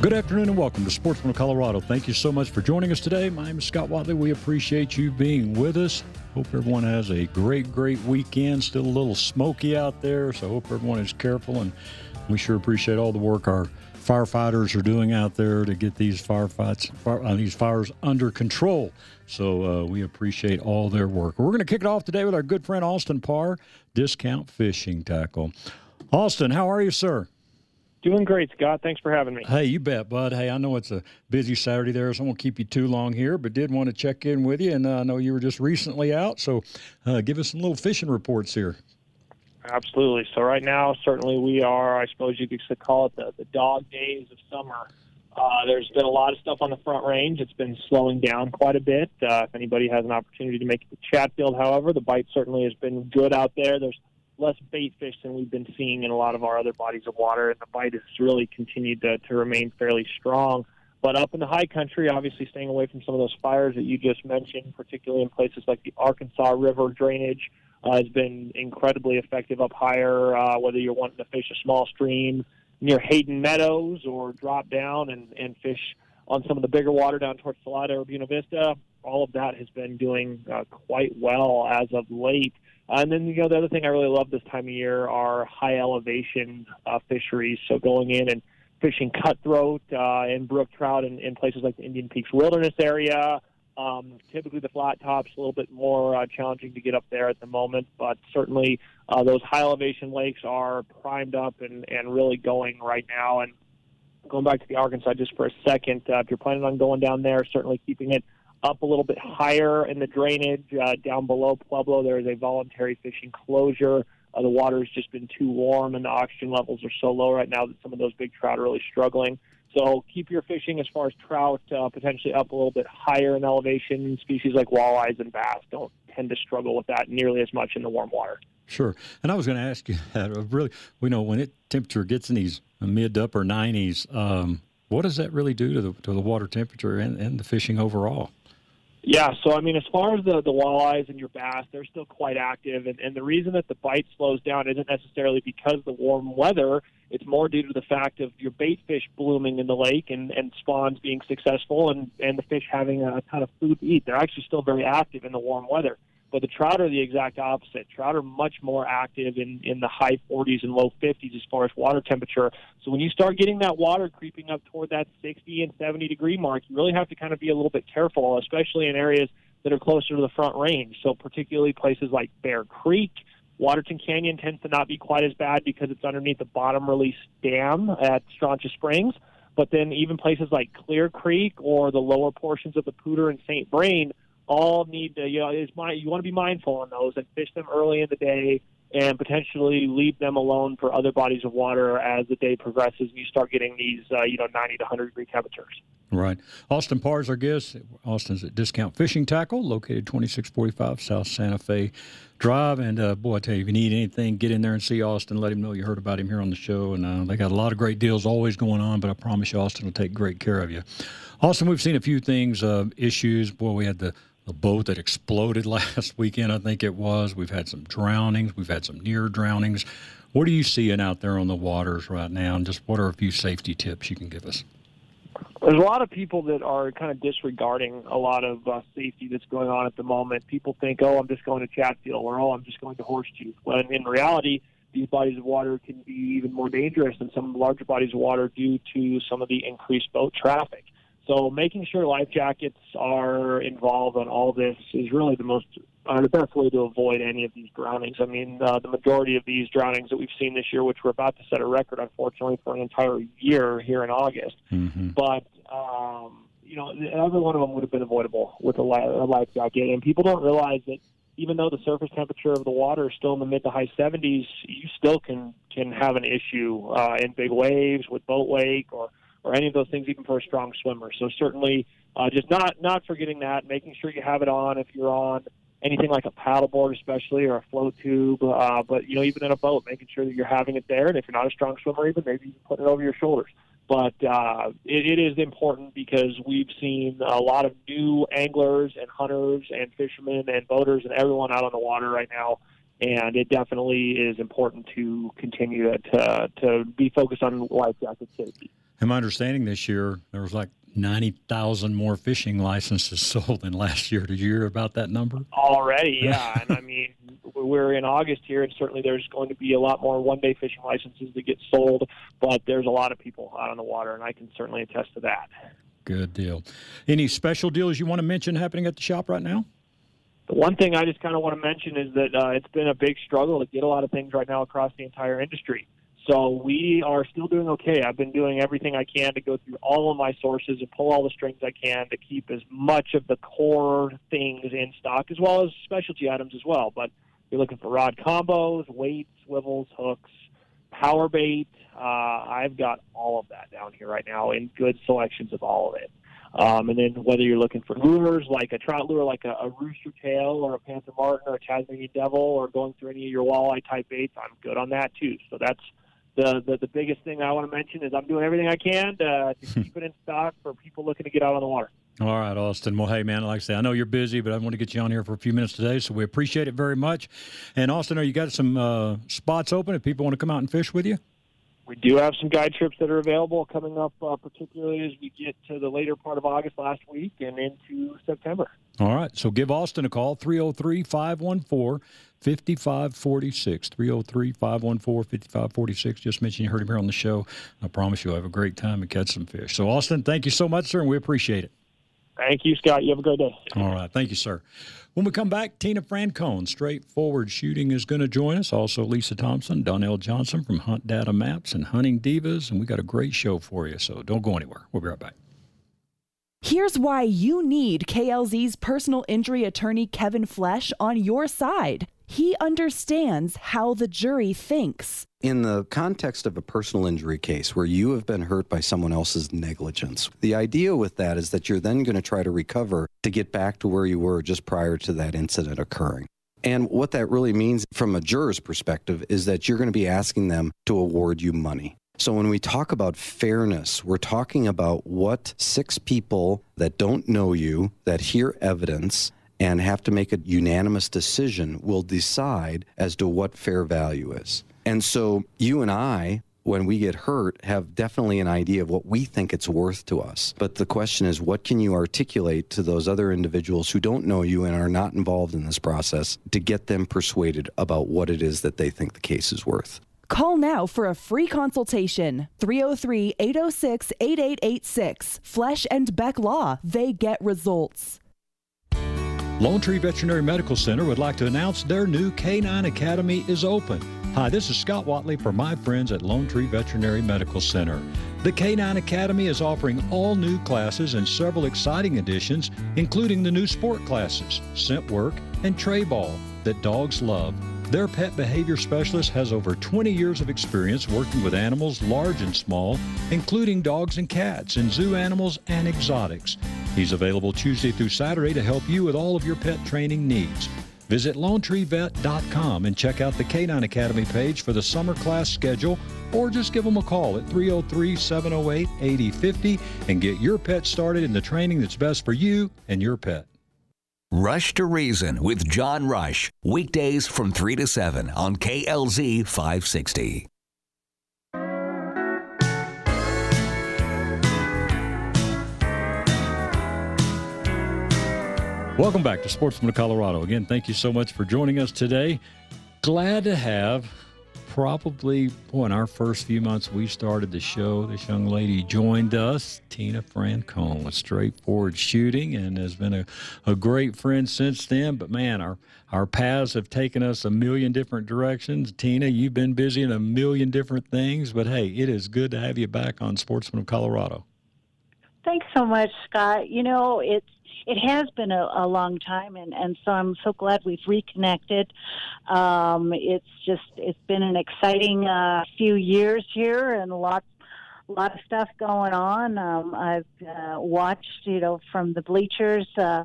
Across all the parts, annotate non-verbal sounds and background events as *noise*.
Good afternoon and welcome to Sportsman of Colorado. Thank you so much for joining us today. My name is Scott Watley. We appreciate you being with us. Hope everyone has a great, great weekend. Still a little smoky out there, so hope everyone is careful. And we sure appreciate all the work our firefighters are doing out there to get these firefights, fire, uh, these fires under control. So uh, we appreciate all their work. We're going to kick it off today with our good friend Austin Parr, Discount Fishing Tackle. Austin, how are you, sir? Doing great, Scott. Thanks for having me. Hey, you bet, bud. Hey, I know it's a busy Saturday there, so I won't keep you too long here, but did want to check in with you. And uh, I know you were just recently out, so uh, give us some little fishing reports here. Absolutely. So, right now, certainly we are, I suppose you could call it the, the dog days of summer. Uh, there's been a lot of stuff on the front range. It's been slowing down quite a bit. Uh, if anybody has an opportunity to make it to Chatfield, however, the bite certainly has been good out there. There's less bait fish than we've been seeing in a lot of our other bodies of water, and the bite has really continued to, to remain fairly strong. But up in the high country, obviously staying away from some of those fires that you just mentioned, particularly in places like the Arkansas River drainage, uh, has been incredibly effective up higher. Uh, whether you're wanting to fish a small stream near Hayden Meadows or drop down and, and fish on some of the bigger water down towards Salida or Buena Vista, all of that has been doing uh, quite well as of late. Uh, and then, you know, the other thing I really love this time of year are high elevation uh, fisheries. So going in and fishing cutthroat uh, and brook trout in, in places like the Indian Peaks Wilderness area. Um, typically, the flat tops a little bit more uh, challenging to get up there at the moment, but certainly uh, those high elevation lakes are primed up and, and really going right now. And going back to the Arkansas just for a second, uh, if you're planning on going down there, certainly keeping it up a little bit higher in the drainage uh, down below Pueblo. There is a voluntary fishing closure. Uh, the water has just been too warm, and the oxygen levels are so low right now that some of those big trout are really struggling. So keep your fishing as far as trout uh, potentially up a little bit higher in elevation. Species like walleyes and bass don't tend to struggle with that nearly as much in the warm water. Sure. And I was going to ask you *laughs* that. Uh, really, we know when it temperature gets in these mid to upper 90s, um, what does that really do to the to the water temperature and, and the fishing overall? Yeah, so I mean, as far as the the walleyes and your bass, they're still quite active, and, and the reason that the bite slows down isn't necessarily because of the warm weather. It's more due to the fact of your bait fish blooming in the lake and and spawns being successful, and and the fish having a ton of food to eat. They're actually still very active in the warm weather. But the trout are the exact opposite. Trout are much more active in, in the high 40s and low 50s as far as water temperature. So when you start getting that water creeping up toward that 60 and 70 degree mark, you really have to kind of be a little bit careful, especially in areas that are closer to the front range. So particularly places like Bear Creek, Waterton Canyon tends to not be quite as bad because it's underneath the bottom release dam at Strontia Springs. But then even places like Clear Creek or the lower portions of the Poudre and St. Vrain all need to, you know, is my, you want to be mindful on those and fish them early in the day and potentially leave them alone for other bodies of water as the day progresses and you start getting these, uh, you know, 90 to 100 degree temperatures. Right. Austin Parr is our guest. Austin's at Discount Fishing Tackle, located 2645 South Santa Fe Drive. And uh, boy, I tell you, if you need anything, get in there and see Austin. Let him know you heard about him here on the show. And uh, they got a lot of great deals always going on, but I promise you, Austin will take great care of you. Austin, we've seen a few things, uh, issues. Boy, we had the a boat that exploded *laughs* last weekend, I think it was. We've had some drownings. We've had some near drownings. What are you seeing out there on the waters right now, and just what are a few safety tips you can give us? There's a lot of people that are kind of disregarding a lot of uh, safety that's going on at the moment. People think, oh, I'm just going to Chatfield, or oh, I'm just going to Horseshoe. When in reality, these bodies of water can be even more dangerous than some larger bodies of water due to some of the increased boat traffic. So making sure life jackets are involved on all this is really the most uh, the best way to avoid any of these drownings. I mean, uh, the majority of these drownings that we've seen this year, which we're about to set a record, unfortunately, for an entire year here in August. Mm-hmm. But um, you know, every one of them would have been avoidable with a, li- a life jacket, and people don't realize that even though the surface temperature of the water is still in the mid to high 70s, you still can can have an issue uh, in big waves with boat wake or or any of those things, even for a strong swimmer. So certainly, uh, just not not forgetting that, making sure you have it on if you're on anything like a paddleboard, especially, or a float tube. Uh, but you know, even in a boat, making sure that you're having it there, and if you're not a strong swimmer, even maybe you put it over your shoulders. But uh, it, it is important because we've seen a lot of new anglers and hunters and fishermen and boaters and everyone out on the water right now and it definitely is important to continue to to be focused on life jacket safety. In my understanding, this year there was like ninety thousand more fishing licenses *laughs* sold than last year. Did you hear about that number? Already, yeah. *laughs* and I mean, we're in August here, and certainly there's going to be a lot more one-day fishing licenses that get sold. But there's a lot of people out on the water, and I can certainly attest to that. Good deal. Any special deals you want to mention happening at the shop right now? The one thing I just kind of want to mention is that uh, it's been a big struggle to get a lot of things right now across the entire industry. So we are still doing okay. I've been doing everything I can to go through all of my sources and pull all the strings I can to keep as much of the core things in stock as well as specialty items as well. But you're looking for rod combos, weights, swivels, hooks, power bait. Uh, I've got all of that down here right now in good selections of all of it. Um, and then whether you're looking for lures like a trout lure, like a, a rooster tail or a panther martin or a Tasmanian devil, or going through any of your walleye type baits, I'm good on that too. So that's the, the the biggest thing I want to mention is I'm doing everything I can to, to *laughs* keep it in stock for people looking to get out on the water. All right, Austin. Well, hey, man, like I say, I know you're busy, but I want to get you on here for a few minutes today, so we appreciate it very much. And Austin, are you got some uh, spots open if people want to come out and fish with you? We do have some guide trips that are available coming up, uh, particularly as we get to the later part of August last week and into September. All right. So give Austin a call, 303 514 5546. 303 514 5546. Just mentioned you heard him here on the show. I promise you'll have a great time and catch some fish. So, Austin, thank you so much, sir, and we appreciate it. Thank you, Scott. You have a great day. All right. Thank you, sir. When we come back, Tina Francone, Straightforward Shooting, is going to join us. Also, Lisa Thompson, Donnell Johnson from Hunt Data Maps and Hunting Divas. And we got a great show for you. So don't go anywhere. We'll be right back. Here's why you need KLZ's personal injury attorney, Kevin Flesh, on your side. He understands how the jury thinks. In the context of a personal injury case where you have been hurt by someone else's negligence, the idea with that is that you're then going to try to recover to get back to where you were just prior to that incident occurring. And what that really means from a juror's perspective is that you're going to be asking them to award you money. So when we talk about fairness, we're talking about what six people that don't know you, that hear evidence, and have to make a unanimous decision will decide as to what fair value is. And so you and I, when we get hurt, have definitely an idea of what we think it's worth to us. But the question is, what can you articulate to those other individuals who don't know you and are not involved in this process to get them persuaded about what it is that they think the case is worth? Call now for a free consultation. 303 806 8886. Flesh and Beck Law. They get results. Lone Tree Veterinary Medical Center would like to announce their new Canine Academy is open. Hi, this is Scott Watley for my friends at Lone Tree Veterinary Medical Center. The Canine Academy is offering all new classes and several exciting additions, including the new sport classes, scent work, and Treibball that dogs love. Their pet behavior specialist has over 20 years of experience working with animals large and small, including dogs and cats, and zoo animals and exotics. He's available Tuesday through Saturday to help you with all of your pet training needs. Visit LoneTreeVet.com and check out the Canine Academy page for the summer class schedule, or just give them a call at 303 708 8050 and get your pet started in the training that's best for you and your pet. Rush to Reason with John Rush, weekdays from 3 to 7 on KLZ 560. Welcome back to Sportsman of Colorado. Again, thank you so much for joining us today. Glad to have probably, boy, in our first few months we started the show, this young lady joined us, Tina Francone, with straightforward shooting and has been a, a great friend since then. But man, our, our paths have taken us a million different directions. Tina, you've been busy in a million different things, but hey, it is good to have you back on Sportsman of Colorado. Thanks so much, Scott. You know, it's it has been a, a long time, and, and so I'm so glad we've reconnected. Um, it's just it's been an exciting uh, few years here, and lots a lot of stuff going on. Um, I've uh, watched, you know, from the bleachers, uh,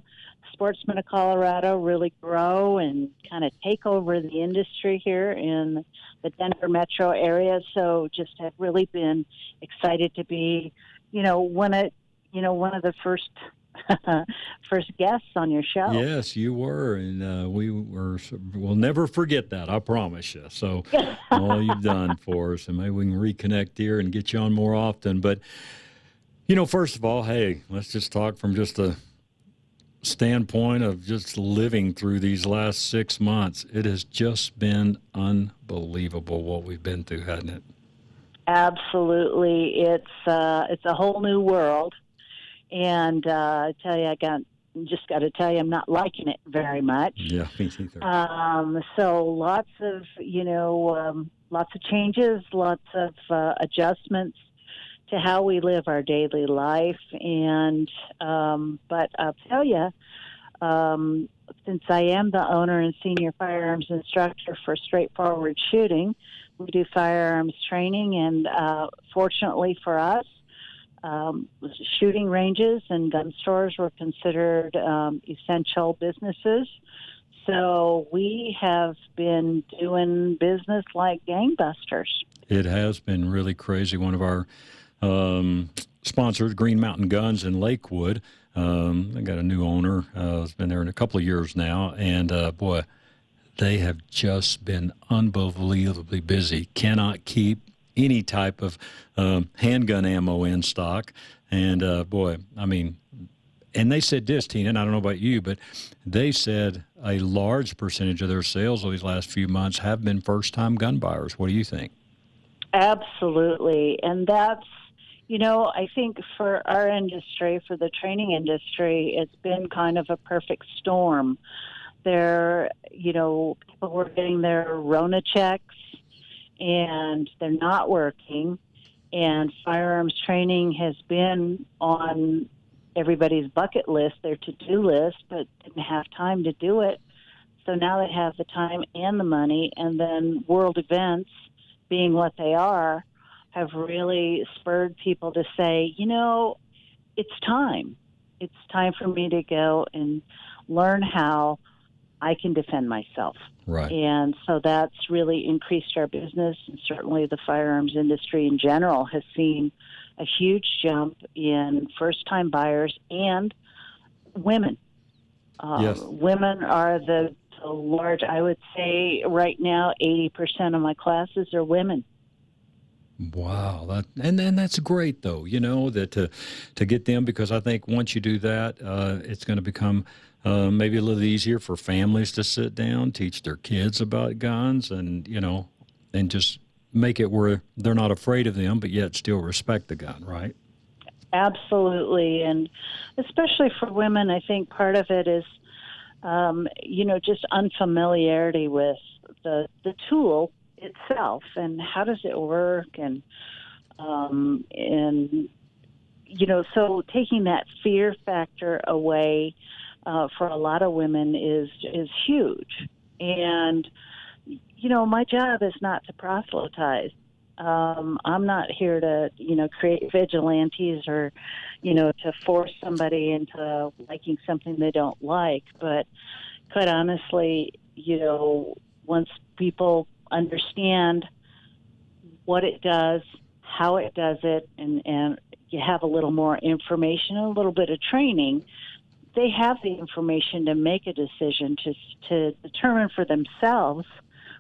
Sportsmen of Colorado really grow and kind of take over the industry here in the Denver metro area. So just have really been excited to be, you know, one of you know one of the first *laughs* first guests on your show. Yes, you were, and uh, we were. We'll never forget that. I promise you. So *laughs* all you've done for us, and maybe we can reconnect here and get you on more often. But you know, first of all, hey, let's just talk from just a standpoint of just living through these last six months. It has just been unbelievable what we've been through, hasn't it? Absolutely, it's uh, it's a whole new world, and uh, I tell you, I got just got to tell you, I'm not liking it very much. Yeah, me either. Um, so lots of you know, um, lots of changes, lots of uh, adjustments to how we live our daily life. And um, but I'll tell you, um, since I am the owner and senior firearms instructor for Straightforward Shooting, we do firearms training, and uh, fortunately for us. Um, shooting ranges and gun stores were considered um, essential businesses. So we have been doing business like gangbusters. It has been really crazy. One of our um, sponsors, Green Mountain Guns in Lakewood. Um, they got a new owner. Uh, has been there in a couple of years now, and uh, boy, they have just been unbelievably busy. Cannot keep any type of um, handgun ammo in stock, and uh, boy, I mean, and they said this, Tina, and I don't know about you, but they said a large percentage of their sales over these last few months have been first-time gun buyers. What do you think? Absolutely, and that's you know, I think for our industry, for the training industry, it's been kind of a perfect storm. There, you know, people were getting their Rona checks and they're not working. And firearms training has been on everybody's bucket list, their to do list, but didn't have time to do it. So now they have the time and the money, and then world events being what they are have really spurred people to say, you know, it's time. It's time for me to go and learn how I can defend myself. Right. And so that's really increased our business, and certainly the firearms industry in general has seen a huge jump in first time buyers and women. Uh, yes. Women are the, the large, I would say right now, 80% of my classes are women. Wow, that, and and that's great though. You know that to to get them because I think once you do that, uh, it's going to become uh, maybe a little easier for families to sit down, teach their kids about guns, and you know, and just make it where they're not afraid of them, but yet still respect the gun, right? Absolutely, and especially for women, I think part of it is, um, you know, just unfamiliarity with the the tool itself and how does it work and um, and you know so taking that fear factor away uh, for a lot of women is is huge and you know my job is not to proselytize um, I'm not here to, you know, create vigilantes or, you know, to force somebody into liking something they don't like. But quite honestly, you know, once people understand what it does, how it does it, and, and you have a little more information, a little bit of training, they have the information to make a decision to, to determine for themselves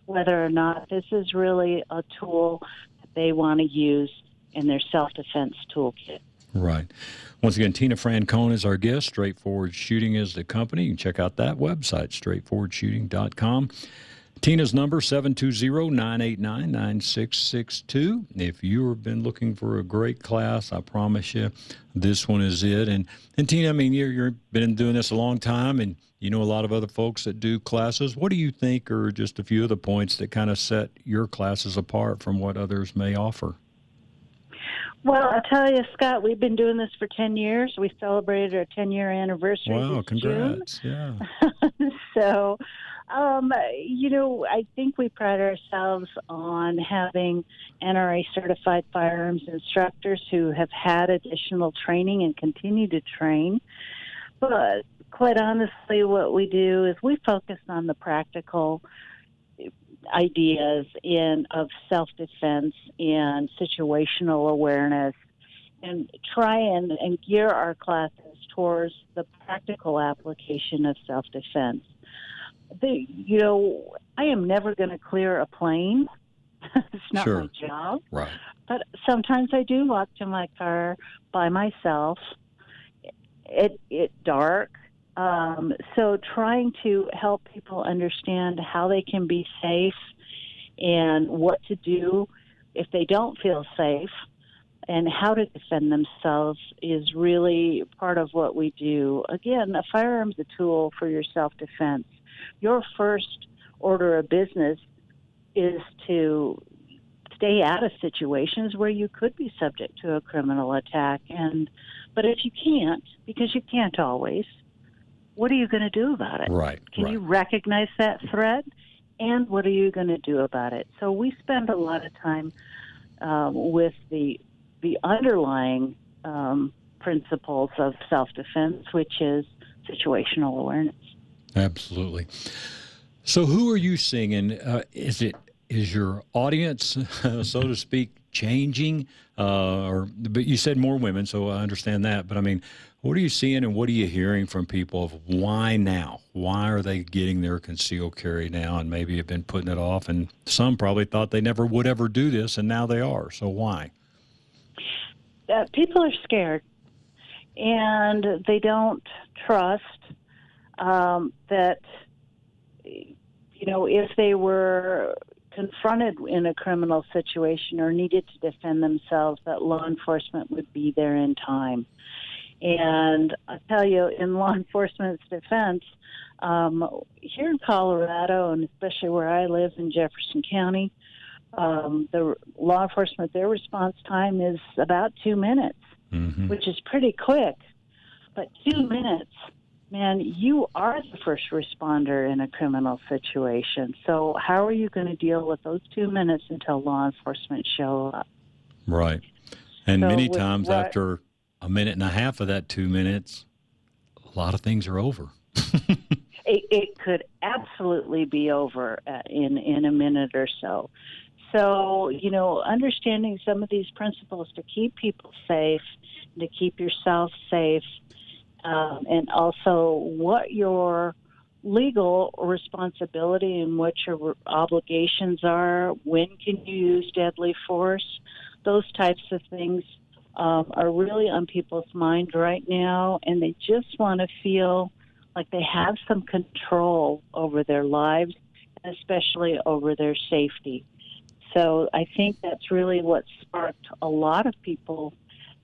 whether or not this is really a tool that they want to use in their self defense toolkit. Right. Once again, Tina Francone is our guest. Straightforward Shooting is the company. You can check out that website, straightforwardshooting.com. Tina's number 720-989-9662. If you've been looking for a great class, I promise you this one is it. And and Tina, I mean you're you've been doing this a long time and you know a lot of other folks that do classes. What do you think are just a few of the points that kind of set your classes apart from what others may offer? Well, I'll tell you, Scott, we've been doing this for 10 years. We celebrated our 10 year anniversary. Wow, congrats. June. Yeah. *laughs* so um, you know, I think we pride ourselves on having NRA certified firearms instructors who have had additional training and continue to train. But quite honestly, what we do is we focus on the practical ideas in of self defense and situational awareness, and try and, and gear our classes towards the practical application of self defense. You know, I am never going to clear a plane. *laughs* it's not Sure. my job. Right. But sometimes I do walk to my car by myself. It it dark. Um, so trying to help people understand how they can be safe and what to do if they don't feel safe and how to defend themselves is really part of what we do. Again, a firearm's a tool for your self defense. Your first order of business is to stay out of situations where you could be subject to a criminal attack and but if you can't because you can't always what are you going to do about it Right. can right. you recognize that threat and what are you going to do about it so we spend a lot of time um, with the the underlying um, principles of self-defense which is situational awareness Absolutely. So, who are you singing? Uh, is it is your audience, *laughs* so to speak, changing? Uh, or but you said more women, so I understand that. But I mean, what are you seeing and what are you hearing from people of why now? Why are they getting their concealed carry now, and maybe have been putting it off? And some probably thought they never would ever do this, and now they are. So why? uh, people are scared and they don't trust um, that you know if they were confronted in a criminal situation or needed to defend themselves that law enforcement would be there in time and i tell you in law *laughs* enforcement's defense um, here in colorado and especially where i live in jefferson county um, the law enforcement their response time is about two minutes Mm-hmm. which is pretty quick. But two minutes, man, you are the first responder in a criminal situation. So how are you going to deal with those two minutes until law enforcement show up? Right. And So many times what- after a minute and a half of that two minutes, a lot of things are over. *laughs* It, it could absolutely be over uh, in in a minute or so. So you know, understanding some of these principles to keep people safe, to keep yourself safe, um, and also what your legal responsibility and what your obligations are. When can you use deadly force? Those types of things um, are really on people's mind right now, and they just want to feel like they have some control over their lives, especially over their safety. So I think that's really what sparked a lot of people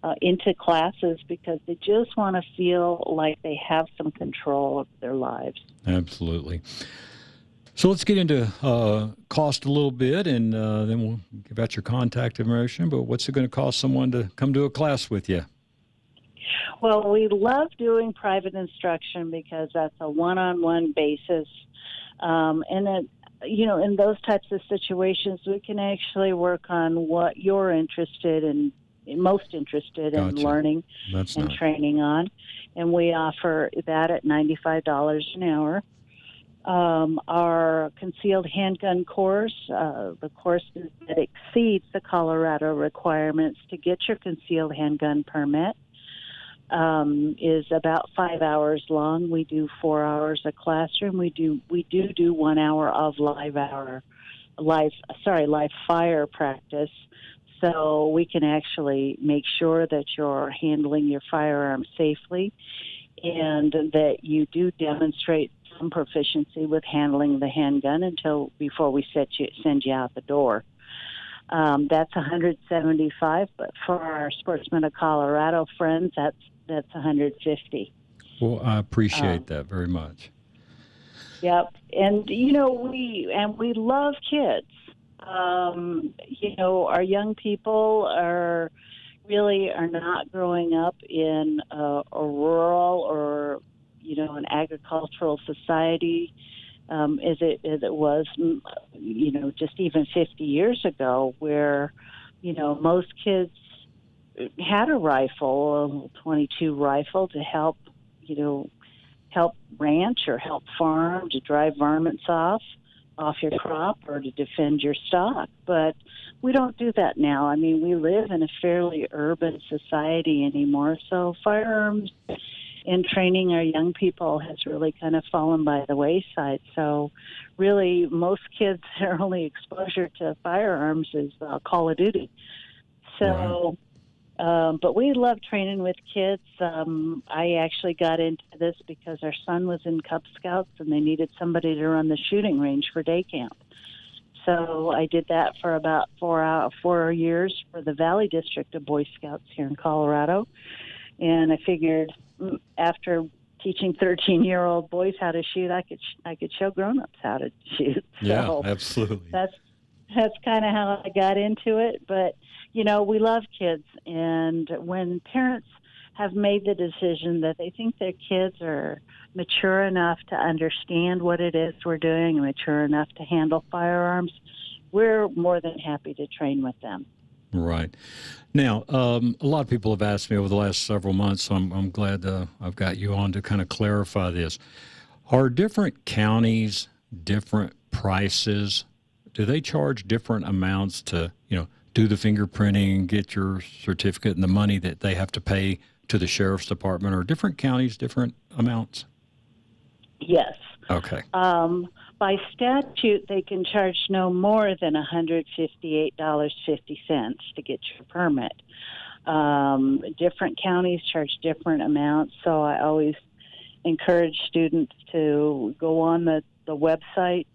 uh, into classes because they just want to feel like they have some control of their lives. Absolutely. So let's get into uh, cost a little bit, and uh, then we'll give out your contact information. But what's it going to cost someone to come to a class with you? Well, we love doing private instruction because that's a one-on-one basis, um, and it, you know, in those types of situations, we can actually work on what you're interested in, most interested in Gotcha. learning That's and not training on, and we offer that at ninety-five dollars an hour. Um, our concealed handgun course, uh, the course that exceeds the Colorado requirements to get your concealed handgun permit, um, is about five hours long. We do four hours of classroom. We do we do do one hour of live hour, live sorry live fire practice. So we can actually make sure that you're handling your firearm safely, and that you do demonstrate some proficiency with handling the handgun until before we set you send you out the door. Um, that's 175, but for our Sportsmen of Colorado friends, that's that's 150. well. I appreciate Um, that very much. Yep, and you know we and we love kids. Um, you know, our young people are really are not growing up in a, a rural or you know an agricultural society. Um, as it as it was you know just even 50 years ago, where you know most kids had a rifle, a 22 rifle, to help you know help ranch or help farm, to drive varmints off off your crop or to defend your stock. But we don't do that now. I mean, we live in a fairly urban society anymore, so firearms and training our young people has really kind of fallen by the wayside. So, really, most kids' *laughs* their only exposure to firearms is uh, Call of Duty. So, um, but we love training with kids. Um, I actually got into this because our son was in Cub Scouts and they needed somebody to run the shooting range for day camp. So I did that for about four out four years for the Valley District of Boy Scouts here in Colorado, and I figured mm, after teaching 13 year old boys how to shoot, I could I could show grown ups how to shoot. *laughs* Yeah, absolutely. That's that's kind of how I got into it. But you know, we love kids, and when parents have made the decision that they think their kids are mature enough to understand what it is we're doing and mature enough to handle firearms, we're more than happy to train with them. Right. Now, um, a lot of people have asked me over the last several months, so I'm, I'm glad uh, I've got you on to kind of clarify this. Are different counties different prices? Do they charge different amounts to, you know, do the fingerprinting, get your certificate, and the money that they have to pay to the sheriff's department? Are different counties different amounts? Yes. Okay. Um, by statute, they can charge no more than $158.50 to get your permit. Um, different counties charge different amounts, so I always encourage students to go on the, the website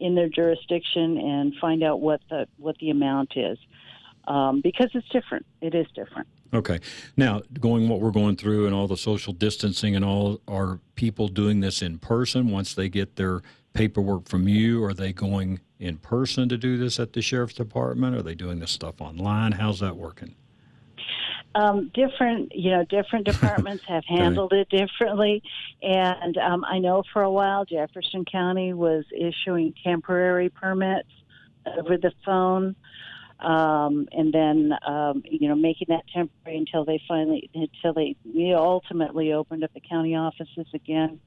in their jurisdiction and find out what the what the amount is, um, because it's different. It is different. Okay. Now, going what we're going through and all the social distancing and all, are people doing this in person once they get their paperwork from you? Are they going in person to do this at the sheriff's department? Are they doing this stuff online? How's that working? Um, different, you know, different *laughs* departments have handled it differently, and um, I know for a while Jefferson County was issuing temporary permits over the phone um, and then um, you know making that temporary until they finally until they we ultimately opened up the county offices again,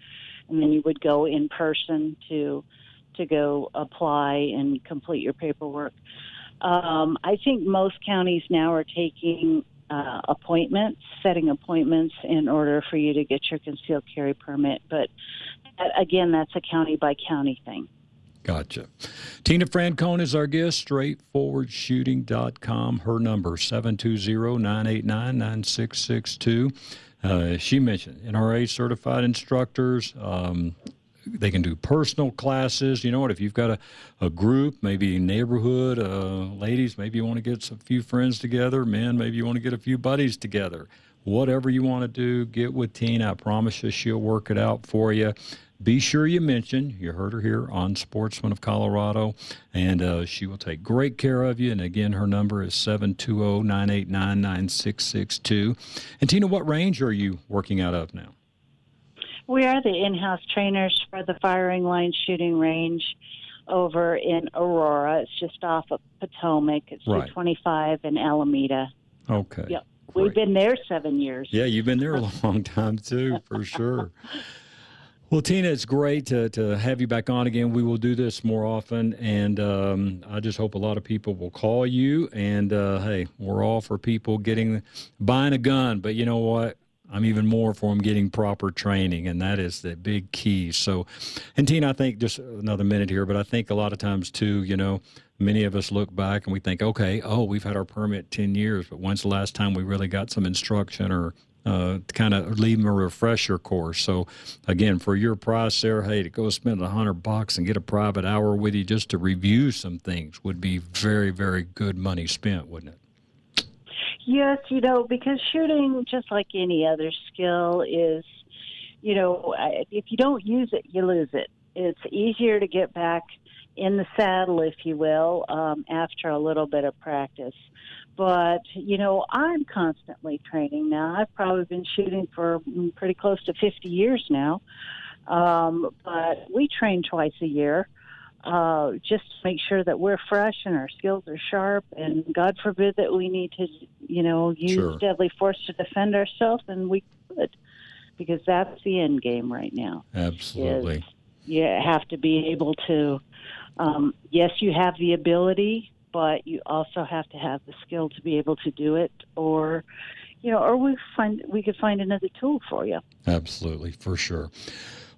and then you would go in person to to go apply and complete your paperwork. Um, I think most counties now are taking uh, appointments, setting appointments in order for you to get your concealed carry permit. But again, that's a county by county thing. Gotcha. Tina Francone is our guest, straightforwardshooting.com. Her number, 720-989-9662. Uh, she mentioned NRA certified instructors. Um, they can do personal classes. You know what? If you've got a, a group, maybe neighborhood, uh, ladies, maybe you want to get a few friends together. Men, maybe you want to get a few buddies together. Whatever you want to do, get with Tina. I promise you she'll work it out for you be sure you mention you heard her here on Sportsman of Colorado, and uh, she will take great care of you. And again, her number is 720 989 9662. And Tina, what range are you working out of now? We are the in house trainers for the firing line shooting range over in Aurora. It's just off of Potomac. It's right. 225 in Alameda. Okay. Yep. Great. We've been there seven years. Yeah, you've been there a long *laughs* time too, for sure. Well, Tina, it's great to, to have you back on again. We will do this more often, and um, I just hope a lot of people will call you. And uh, hey, we're all for people getting buying a gun, but you know what? I'm even more for them getting proper training, and that is the big key. So, and Tina, I think just another minute here, but I think a lot of times too, you know, many of us look back and we think, okay, oh, we've had our permit 10 years, but when's the last time we really got some instruction or uh, kind of leave them a refresher course. So, again, for your price there, hey, to go spend a hundred bucks and get a private hour with you just to review some things would be very, very good money spent, wouldn't it? Yes, you know, because shooting, just like any other skill, is, you know, if you don't use it, you lose it. It's easier to get back in the saddle, if you will, um, after a little bit of practice. But, you know, I'm constantly training now. I've probably been shooting for pretty close to 50 years now. Um, but we train twice a year uh, just to make sure that we're fresh and our skills are sharp. And God forbid that we need to, you know, use sure. deadly force to defend ourselves, and we could. because that's the end game right now. Absolutely. Is you have to be able to. Um, yes, you have the ability, but you also have to have the skill to be able to do it, or you know, or we find we could find another tool for you. Absolutely, for sure.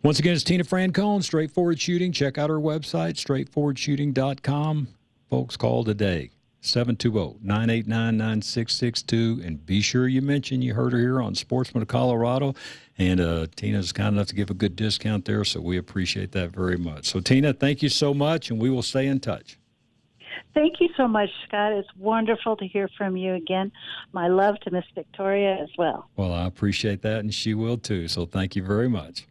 Once again, it's Tina Francone, Straightforward Shooting. Check out our website, straightforwardshooting.com. Folks, call today, 720-989-9662. And be sure you mention you heard her here on Sportsman of Colorado. And uh, Tina's kind enough to give a good discount there, so we appreciate that very much. So, Tina, thank you so much, and we will stay in touch. Thank you so much, Scott. It's wonderful to hear from you again. My love to Miss Victoria as well. Well, I appreciate that, and she will too. So, thank you very much.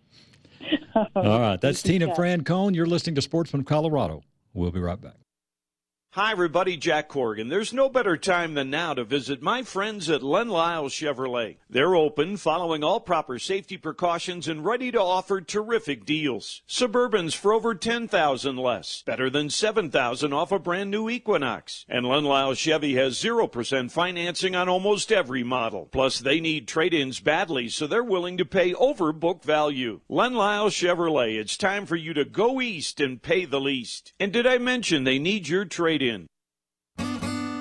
All right. That's Tina Francone. You're listening to Sportsman of Colorado. We'll be right back. Hi, everybody. Jack Corrigan. There's no better time than now to visit my friends at Len Lyall Chevrolet. They're open, following all proper safety precautions, and ready to offer terrific deals. Suburbans for over 10000 less. Better than 7000 off a brand new Equinox. And Len Lyall Chevy has 0% financing on almost every model. Plus, they need trade-ins badly, so they're willing to pay over book value. Len Lyall Chevrolet. It's time for you to go east and pay the least. And did I mention they need your trade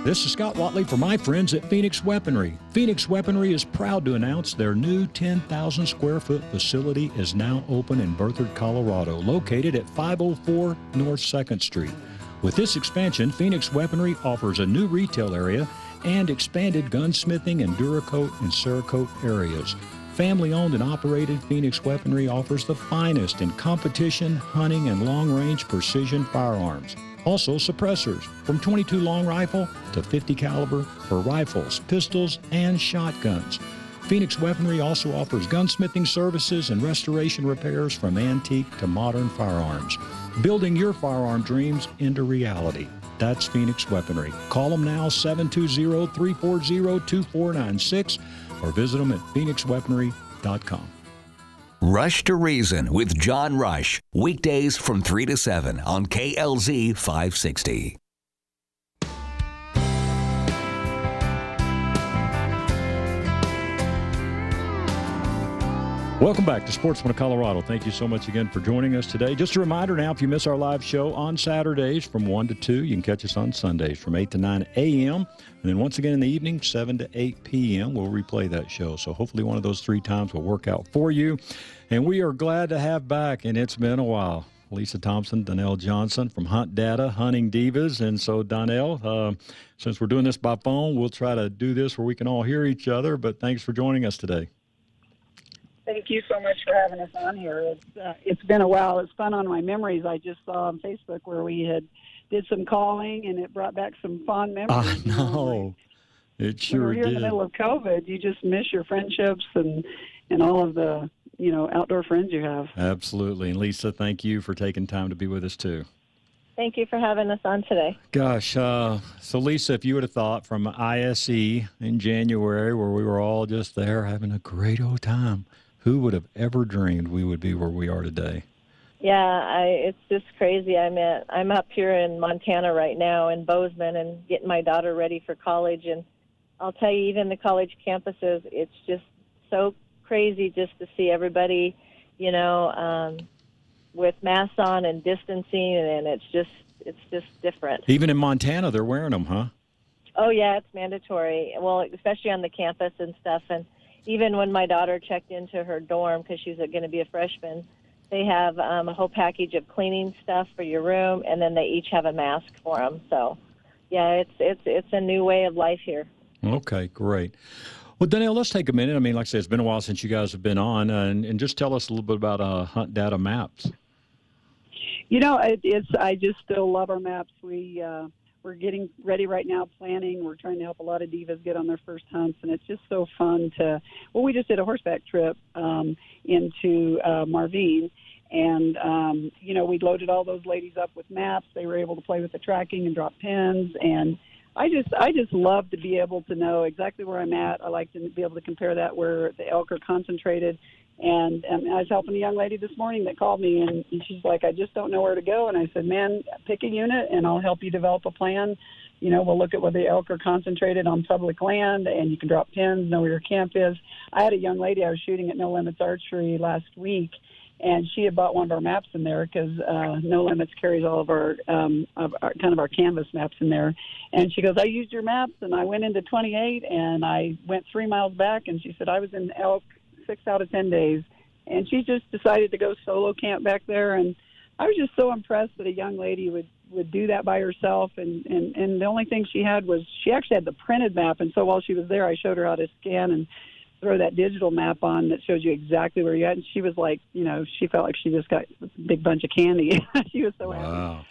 This is Scott Watley for my friends at Phoenix Weaponry. Phoenix Weaponry is proud to announce their new 10,000 square foot facility is now open in Berthoud, Colorado, located at 504 North 2nd Street. With this expansion, Phoenix Weaponry offers a new retail area and expanded gunsmithing and Duracoat and Cerakote areas. Family owned and operated, Phoenix Weaponry offers the finest in competition, hunting, and long range precision firearms. Also, suppressors from 22 long rifle to 50 caliber for rifles, pistols, and shotguns. Phoenix Weaponry also offers gunsmithing services and restoration repairs from antique to modern firearms, building your firearm dreams into reality. That's Phoenix Weaponry. Call them now 720 340 2496 or visit them at phoenixweaponry.com. Rush to Reason with John Rush. Weekdays from 3 to 7 on KLZ 560. Welcome back to Sportsman of Colorado. Thank you so much again for joining us today. Just a reminder now, if you miss our live show on Saturdays from 1 to 2, you can catch us on Sundays from 8 to 9 a.m. And then once again in the evening, 7 to 8 p.m., we'll replay that show. So hopefully one of those three times will work out for you. And we are glad to have back, and it's been a while, Lisa Thompson, Donnell Johnson from Hunt Data, Hunting Divas. And so, Donnell, uh, since we're doing this by phone, we'll try to do this where we can all hear each other. But thanks for joining us today. Thank you so much for having us on here. It's uh, it's been a while. It's fun on my memories. I just saw on Facebook where we had did some calling, and it brought back some fond memories. I know. It sure when we're here did. in the middle of COVID, you just miss your friendships and and all of the you know outdoor friends you have. Absolutely. And Lisa, thank you for taking time to be with us too. Thank you for having us on today. Gosh, uh, so Lisa, if you would have thought from ISE in January, where we were all just there having a great old time, who would have ever dreamed we would be where we are today? Yeah, I, it's just crazy. I'm at, I'm up here in Montana right now in Bozeman and getting my daughter ready for college. And I'll tell you, even the college campuses, it's just so crazy just to see everybody, you know, um, with masks on and distancing, and it's just it's just different. Even in Montana, they're wearing them, huh? Oh yeah, it's mandatory. Well, especially on the campus and stuff. And even when my daughter checked into her dorm because she's going to be a freshman, they have um, a whole package of cleaning stuff for your room, and then they each have a mask for them. So, yeah, it's it's it's a new way of life here. Okay, great. Well, Danielle, let's take a minute. I mean, like I said, it's been a while since you guys have been on, uh, and, and just tell us a little bit about uh, Hunt Data Maps. You know, it, it's I just still love our maps. We uh, we're getting ready right now, planning. We're trying to help a lot of divas get on their first hunts, and it's just so fun to. Well, we just did a horseback trip um, into uh, Marvine, and um, you know we loaded all those ladies up with maps. They were able to play with the tracking and drop pins, and I just I just love to be able to know exactly where I'm at. I like to be able to compare that where the elk are concentrated. And, and I was helping a young lady this morning that called me, and she's like, "I just don't know where to go." And I said, "Man, pick a unit, and I'll help you develop a plan." you know, we'll look at where the elk are concentrated on public land, and you can drop pins, know where your camp is. I had a young lady I was shooting at No Limits Archery last week, and she had bought one of our maps in there because uh, No Limits carries all of our, um, of our kind of our canvas maps in there. And she goes, "I used your maps, and I went into 28, and I went three miles back." And she said, "I was in elk six out of ten days," and she just decided to go solo camp back there. And I was just so impressed that a young lady would would do that by herself. And and and the only thing she had was she actually had the printed map. And so while she was there I showed her how to scan and throw that digital map on that shows you exactly where you're at. And she was like you know she felt like she just got a big bunch of candy. *laughs* She was so wow. happy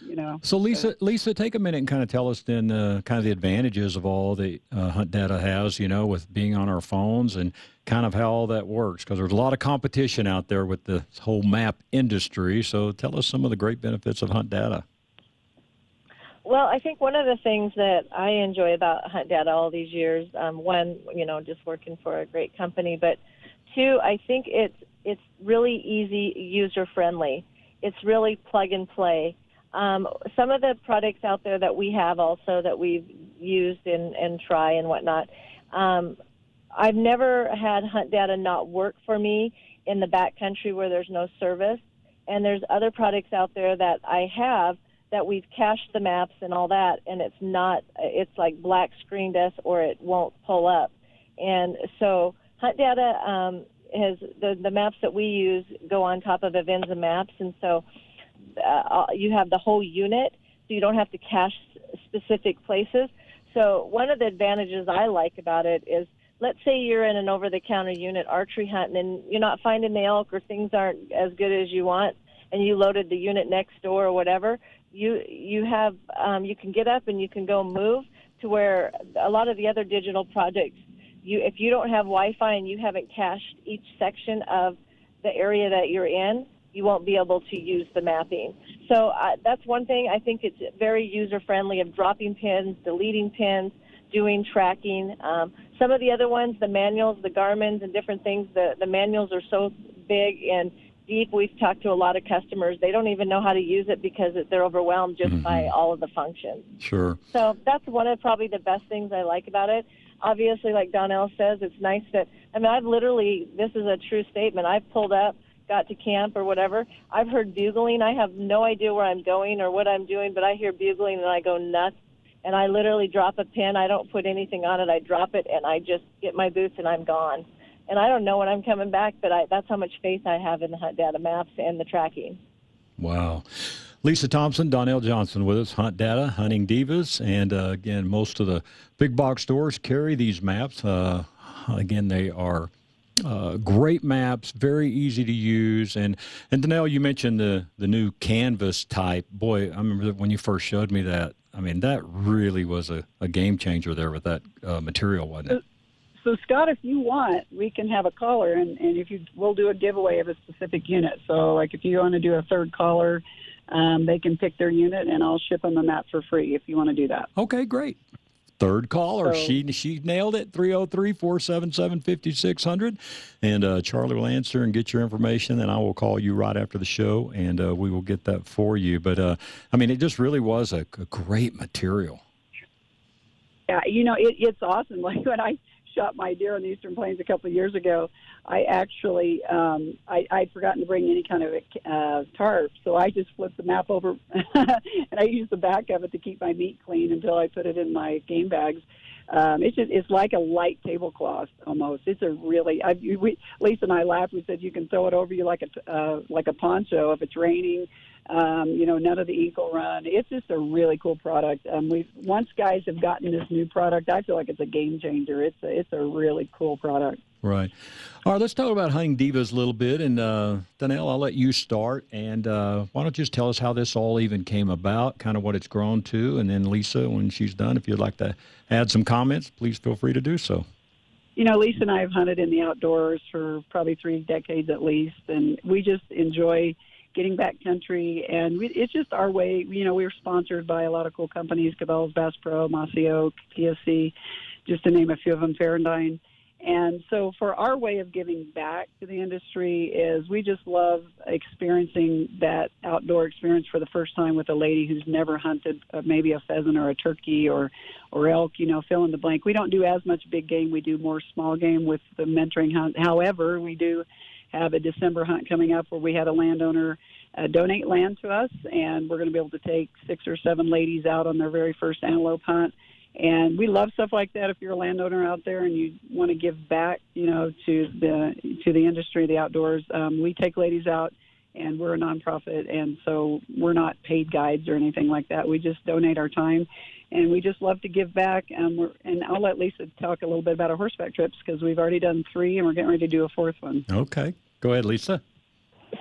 you know So Lisa, Lisa, take a minute and kind of tell us then uh, kind of the advantages of all the uh, Hunt Data has, you know, with being on our phones and kind of how all that works because there's a lot of competition out there with the whole map industry. So tell us some of the great benefits of Hunt Data. Well, I think one of the things that I enjoy about Hunt Data all these years, um, one, you know, just working for a great company, but two, I think it's it's really easy, user friendly. It's really plug and play. Um, some of the products out there that we have also that we've used and, and try and whatnot, um, I've never had Hunt Data not work for me in the backcountry where there's no service. And there's other products out there that I have that we've cached the maps and all that, and it's not, it's like black screened us or it won't pull up. And so Hunt Data um, has the, the maps that we use go on top of Avenza maps, and so uh, you have the whole unit, so you don't have to cache specific places. So one of the advantages I like about it is, let's say you're in an over-the-counter unit archery hunting and you're not finding the elk or things aren't as good as you want, and you loaded the unit next door or whatever. You you have um, you can get up and you can go move to where a lot of the other digital projects. You if you don't have Wi-Fi and you haven't cached each section of the area that you're in, you won't be able to use the mapping. So uh, that's one thing. I think it's very user friendly of dropping pins, deleting pins, doing tracking. Um, some of the other ones, the manuals, the Garmin's, and different things, the, the manuals are so big and deep. We've talked to a lot of customers. They don't even know how to use it because they're overwhelmed just mm-hmm. by all of the functions. Sure. So that's one of probably the best things I like about it. Obviously, like Donnell says, it's nice that, I mean, I've literally, this is a true statement. I've pulled up got to camp or whatever, I've heard bugling. I have no idea where I'm going or what I'm doing, but I hear bugling and I go nuts. And I literally drop a pin. I don't put anything on it. I drop it and I just get my boots and I'm gone. And I don't know when I'm coming back, but I, that's how much faith I have in the Hunt Data maps and the tracking. Wow. Lisa Thompson, Donnell Johnson with us, Hunt Data, Hunting Divas. And uh, again, most of the big box stores carry these maps. Uh, again, they are uh, great maps, very easy to use, and and Donnell, you mentioned the the new canvas type. Boy, I remember when you first showed me that. I mean, that really was a, a game changer there with that uh, material, wasn't it? So, Scott, if you want, we can have a caller, and, and if you, we'll do a giveaway of a specific unit. So, like if you want to do a third caller, um, they can pick their unit, and I'll ship them a map for free if you want to do that. Okay, great. Third caller, so, she she nailed it 303-477-5600 and uh, Charlie will answer and get your information and I will call you right after the show and uh, we will get that for you. But uh, I mean, it just really was a, a great material. Yeah, you know, it, it's awesome. *laughs* Like when I shot my deer on the Eastern Plains a couple of years ago, I actually um, I, I'd forgotten to bring any kind of a uh, tarp, so I just flipped the map over *laughs* and I used the back of it to keep my meat clean until I put it in my game bags. Um, it's just it's like a light tablecloth almost. It's a really I, we, Lisa and I laughed. We said you can throw it over you like a uh, like a poncho if it's raining um, you know, none of the will run. It's just a really cool product. Um, we once guys have gotten this new product, I feel like it's a game changer. It's a, it's a really cool product. Right. All right. Let's talk about hunting divas a little bit. And uh, Donnell, I'll let you start. And uh, why don't you just tell us how this all even came about, kind of what it's grown to, and then Lisa, when she's done, if you'd like to add some comments, please feel free to do so you know, Lisa and I have hunted in the outdoors for probably three decades at least, and we just enjoy getting back country, and we, it's just our way. You know, we are sponsored by a lot of cool companies: Cabela's, Bass Pro, Mossy Oak, PSC, just to name a few of them, Ferrandine. And so, for our way of giving back to the industry, is we just love experiencing that outdoor experience for the first time with a lady who's never hunted uh, maybe a pheasant or a turkey or or elk. You know, fill in the blank. We don't do as much big game. We do more small game with the mentoring hunt. However, we do have a December hunt coming up where we had a landowner uh, donate land to us, and we're going to be able to take six or seven ladies out on their very first antelope hunt and we love stuff like that. If you're a landowner out there and you want to give back, you know, to the to the industry, the outdoors, um, we take ladies out, and we're a nonprofit, and so we're not paid guides or anything like that. We just donate our time, and we just love to give back. Um, we're, and I'll let Lisa talk a little bit about our horseback trips because we've already done three, and we're getting ready to do a fourth one. Okay, go ahead, Lisa.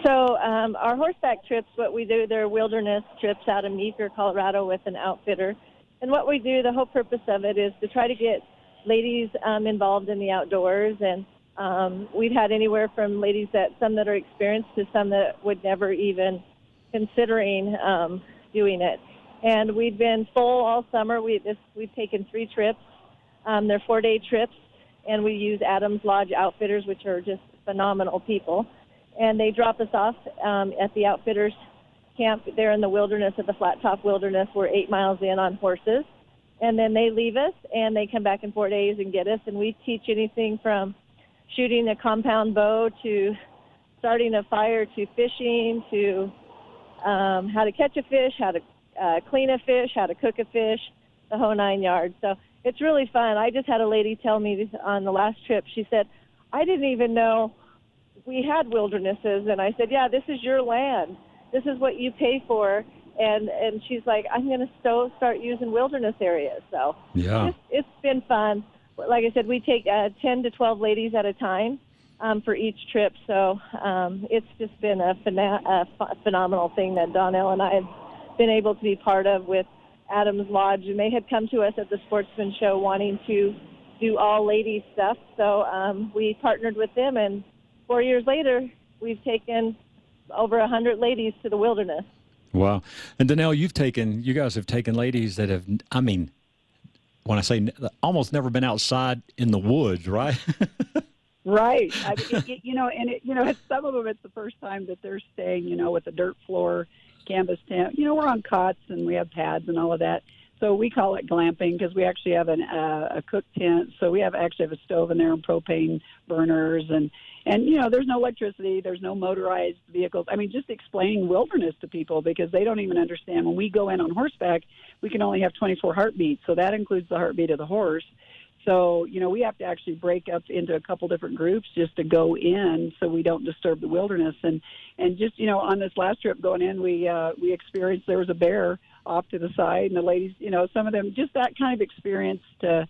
So um, our horseback trips, what we do, they're wilderness trips out of Meeker, Colorado, with an outfitter and what we do, the whole purpose of it is to try to get ladies um, involved in the outdoors. And um, we've had anywhere from ladies that some that are experienced to some that would never even considering um, doing it. And we've been full all summer. We this we've taken three trips. Um, they're four day trips, and we use Adams Lodge Outfitters, which are just phenomenal people. And they drop us off um, at the outfitters camp there in the wilderness at the Flat Top Wilderness. We're eight miles in on horses. And then they leave us and they come back in four days and get us. And we teach anything from shooting a compound bow to starting a fire to fishing to um, how to catch a fish, how to uh, clean a fish, how to cook a fish, the whole nine yards. So it's really fun. I just had a lady tell me on the last trip, she said, I didn't even know we had wildernesses. And I said, Yeah, this is your land this is what you pay for and and she's like i'm going to so start using wilderness areas so yeah it's, it's been fun like i said we take uh, 10 to 12 ladies at a time um, for each trip so um, it's just been a, phena- a ph- phenomenal thing that donnell and i have been able to be part of with adams lodge and they had come to us at the sportsman show wanting to do all ladies stuff so um, we partnered with them and four years later we've taken over a hundred ladies to the wilderness. Wow! And Donnell, you've taken you guys have taken ladies that have I mean, when I say almost never been outside in the woods, right? *laughs* right. I mean, it, you know, and it, you know, some of them it's the first time that they're staying, you know, with a dirt floor, canvas tent. You know, we're on cots and we have pads and all of that. So we call it glamping because we actually have an, uh, a cook tent. So we have actually have a stove in there and propane burners and and you know there's no electricity, there's no motorized vehicles. I mean, just explaining wilderness to people because they don't even understand. When we go in on horseback, we can only have 24 heartbeats, so that includes the heartbeat of the horse. So, you know, we have to actually break up into a couple different groups just to go in so we don't disturb the wilderness. And and just, you know, on this last trip going in, we uh we experienced there was a bear off to the side, and the ladies, you know, some of them just that kind of experience to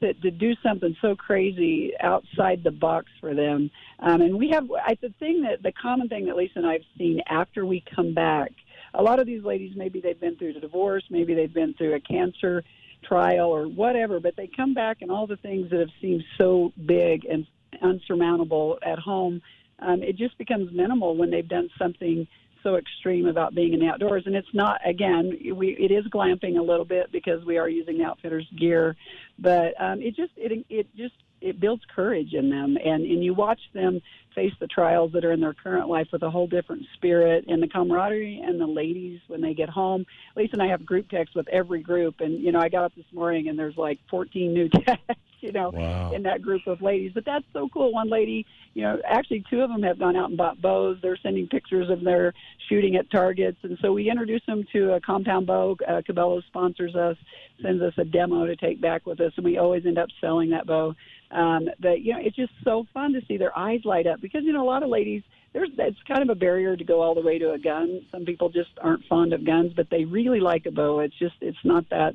to, to do something so crazy outside the box for them. Um, and we have I, the thing that the common thing that Lisa and I've seen after we come back. A lot of these ladies, maybe they've been through a divorce, maybe they've been through a cancer trial or whatever, but they come back and all the things that have seemed so big and unsurmountable at home, um, it just becomes minimal when they've done something so extreme about being in the outdoors. And it's not again, we it is glamping a little bit because we are using the outfitters gear, but um, it just it it just it builds courage in them, and and you watch them face the trials that are in their current life with a whole different spirit and the camaraderie and the ladies when they get home. Lisa and I have group texts with every group, and you know I got up this morning and there's like 14 new *laughs* texts you know, wow. in that group of ladies. But that's so cool. One lady, you know, actually two of them have gone out and bought bows. They're sending pictures of their shooting at targets, and so we introduce them to a compound bow. Uh, Cabela's sponsors us, sends us a demo to take back with us, and we always end up selling that bow. Um, but you know, it's just so fun to see their eyes light up because you know a lot of ladies there's it's kind of a barrier to go all the way to a gun. Some people just aren't fond of guns, but they really like a bow. It's just it's not that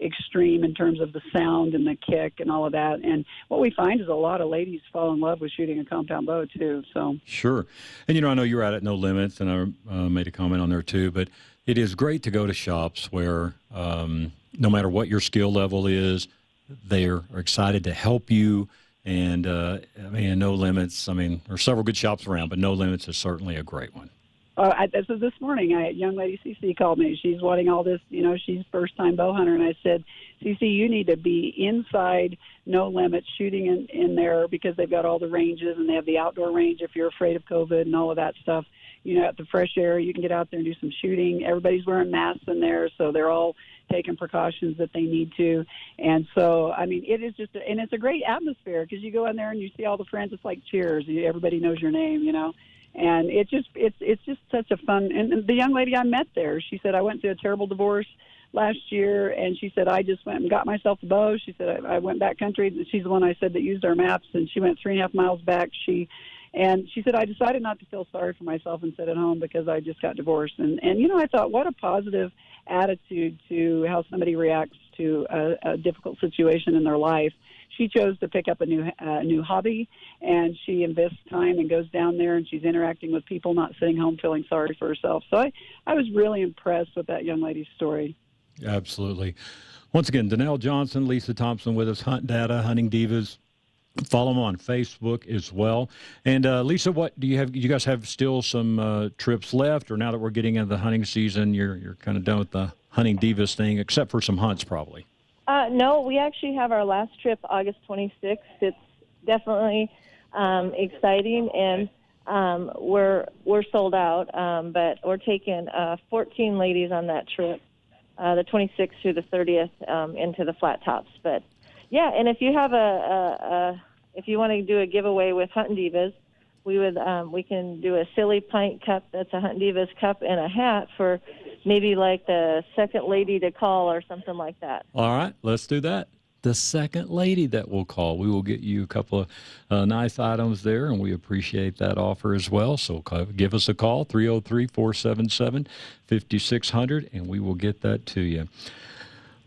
extreme in terms of the sound and the kick and all of that. And what we find is a lot of ladies fall in love with shooting a compound bow too. So sure, and you know I know you're out at No Limits, and I uh, made a comment on there too. But it is great to go to shops where um, no matter what your skill level is, they are excited to help you. And uh, I mean, No Limits. I mean, there are several good shops around, but No Limits is certainly a great one. Uh, I, this was this morning. I, young lady, CC, called me. She's wanting all this. You know, she's first time bow hunter, and I said, CC, you need to be inside, no limits, shooting in in there because they've got all the ranges and they have the outdoor range if you're afraid of COVID and all of that stuff. You know, at the fresh air, you can get out there and do some shooting. Everybody's wearing masks in there, so they're all taking precautions that they need to. And so, I mean, it is just, a, and it's a great atmosphere because you go in there and you see all the friends. It's like cheers. Everybody knows your name, you know and it just it's it's just such a fun and the young lady I met there she said I went through a terrible divorce last year. And she said I just went and got myself a bow. She said I, I went back country she's the one I said that used our maps and she went three and a half miles back. She and she said I decided not to feel sorry for myself and sit at home because I just got divorced. And and you know I thought what a positive attitude to how somebody reacts to a, a difficult situation in their life she chose to pick up a new uh, new hobby, and she invests time and goes down there, and she's interacting with people, not sitting home feeling sorry for herself. So I, I was really impressed with that young lady's story. Absolutely. Once again, Danelle Johnson, Lisa Thompson with us, Hunt Data, Hunting Divas. Follow them on Facebook as well. And uh, Lisa, what do you have? You guys have still some uh, trips left, or now that we're getting into the hunting season, you're you're kind of done with the hunting divas thing, except for some hunts, probably. Uh, no, we actually have our last trip August 26th. It's definitely um, exciting, and um, we're we're sold out. Um, but we're taking uh, 14 ladies on that trip, uh, the 26th through the 30th, um, into the flat tops. But yeah, and if you have a, a, a if you want to do a giveaway with Hunting Divas, we would um, we can do a Silipint cup that's a Hunt Divas cup and a hat for maybe like the second lady to call or something like that. All right, let's do that. The second lady that will call, we will get you a couple of uh, nice items there, and we appreciate that offer as well. So give us a call, 303 477 5600, and we will get that to you.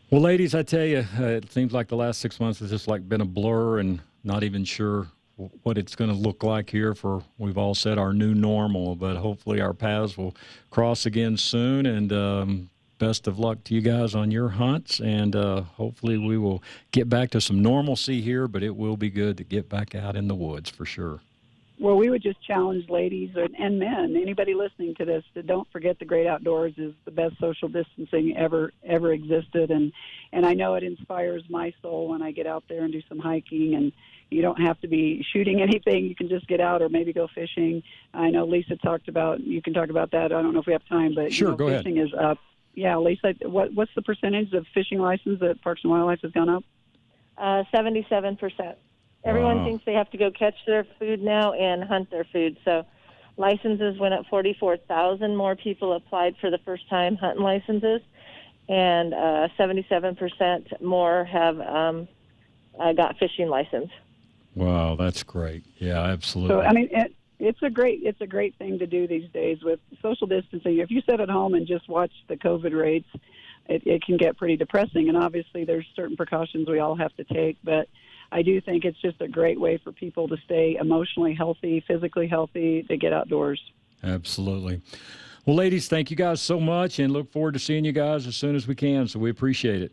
Well, ladies, I tell you, uh, it seems like the last six months has just like been a blur and not even sure what it's going to look like here for we've all said our new normal but hopefully our paths will cross again soon. And um, best of luck to you guys on your hunts. And uh, hopefully we will get back to some normalcy here but it will be good to get back out in the woods for sure. Well, we would just challenge ladies and men, anybody listening to this, to don't forget the great outdoors is the best social distancing ever ever existed, and and I know it inspires my soul when I get out there and do some hiking and you don't have to be shooting *laughs* anything. You can just get out or maybe go fishing. I know Lisa talked about. You can talk about that. I don't know if we have time, but sure, you know, go fishing ahead. is up. Yeah, Lisa, what what's the percentage of fishing license that Parks and Wildlife has gone up? Uh, Seventy-seven percent. Everyone Wow. thinks they have to go catch their food now and hunt their food. So licenses went up 44,000 more people applied for the first time hunting licenses, and uh, 77% more have um, uh, got fishing license. Wow that's great yeah absolutely So I mean, it, it's a great it's a great thing to do these days with social distancing. If you sit at home and just watch the COVID rates, it, it can get pretty depressing. And obviously, there's certain precautions we all have to take, but. I do think it's just a great way for people to stay emotionally healthy, physically healthy, to get outdoors. absolutely well ladies thank you guys so much and look forward to seeing you guys as soon as we can so we appreciate it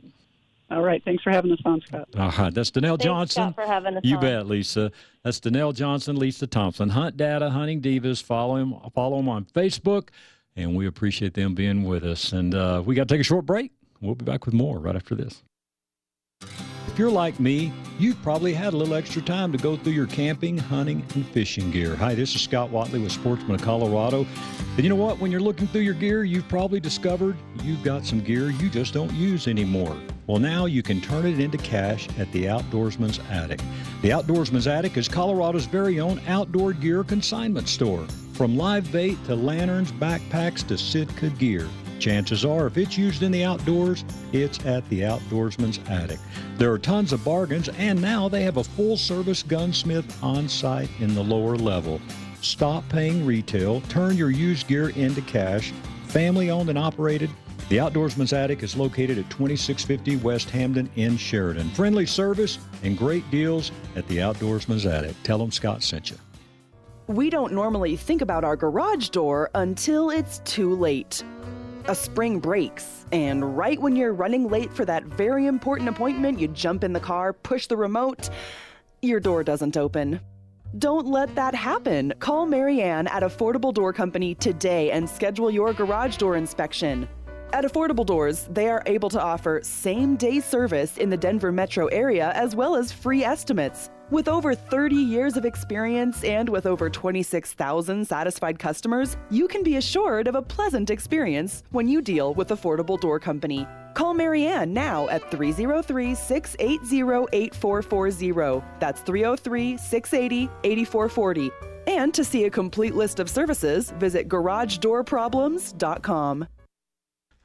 All right. Thanks for having us on, Scott. All right, that's Danelle Thanks, Johnson. Scott, for having us You on. bet, Lisa. That's Danelle Johnson, Lisa Thompson. Hunt Data, Hunting Divas. Follow him. Follow them on Facebook, and we appreciate them being with us. And uh, we got to take a short break. We'll be back with more right after this. If you're like me, you've probably had a little extra time to go through your camping, hunting, and fishing gear. Hi, this is Scott Watley with Sportsman of Colorado. And you know what? When you're looking through your gear, you've probably discovered you've got some gear you just don't use anymore. Well, now you can turn it into cash at the Outdoorsman's Attic. The Outdoorsman's Attic is Colorado's very own outdoor gear consignment store. From live bait to lanterns, backpacks to Sitka gear. Chances are, if it's used in the outdoors, it's at the Outdoorsman's Attic. There are tons of bargains, and now they have a full service gunsmith on site in the lower level. Stop paying retail, turn your used gear into cash. Family owned and operated. The Outdoorsman's Attic is located at 2650 West Hampden in Sheridan. Friendly service and great deals at the Outdoorsman's Attic. Tell them Scott sent you. We don't normally think about our garage door until it's too late. A spring breaks, and right when you're running late for that very important appointment, you jump in the car, push the remote, your door doesn't open. Don't let that happen. Call Marianne at Affordable Door Company today and schedule your garage door inspection. At Affordable Doors, they are able to offer same day service in the Denver metro area as well as free estimates. With over 30 years of experience and with over 26,000 satisfied customers, you can be assured of a pleasant experience when you deal with Affordable Door Company. Call Marianne now at 303 680 8440. That's 303 680 8440. And to see a complete list of services, visit garagedoorproblems.com.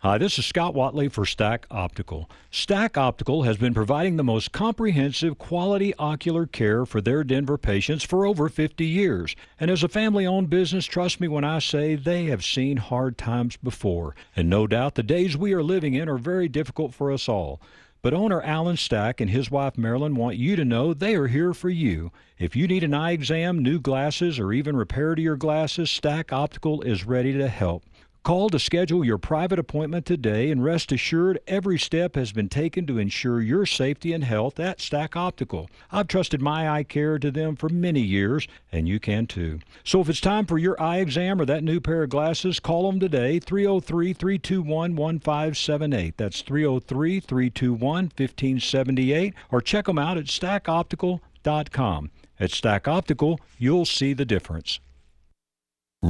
Hi, this is Scott Watley for Stack Optical. Stack Optical has been providing the most comprehensive quality ocular care for their Denver patients for over 50 years. And as a family owned business, trust me when I say they have seen hard times before. And no doubt the days we are living in are very difficult for us all. But owner Alan Stack and his wife Marilyn want you to know they are here for you. If you need an eye exam, new glasses, or even repair to your glasses, Stack Optical is ready to help. Call to schedule your private appointment today and rest assured every step has been taken to ensure your safety and health at Stack Optical. I've trusted my eye care to them for many years, and you can too. So if it's time for your eye exam or that new pair of glasses, call them today 303 321 1578. That's 303 321 1578, or check them out at stackoptical.com. At Stack Optical, you'll see the difference.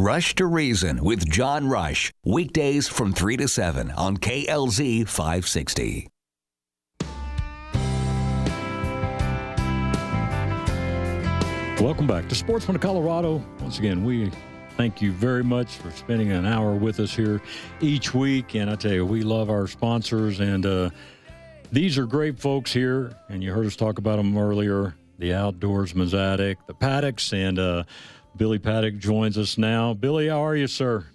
Rush to Reason with John Rush. Weekdays from 3 to 7 on KLZ 560. Welcome back to Sportsman of Colorado. Once again, we thank you very much for spending an hour with us here each week. And I tell you, we love our sponsors, and uh, these are great folks here. And you heard us talk about them earlier the Outdoorsman's Attic, the Paddocks, and uh, Billy Paddock joins us now. Billy, how are you, sir?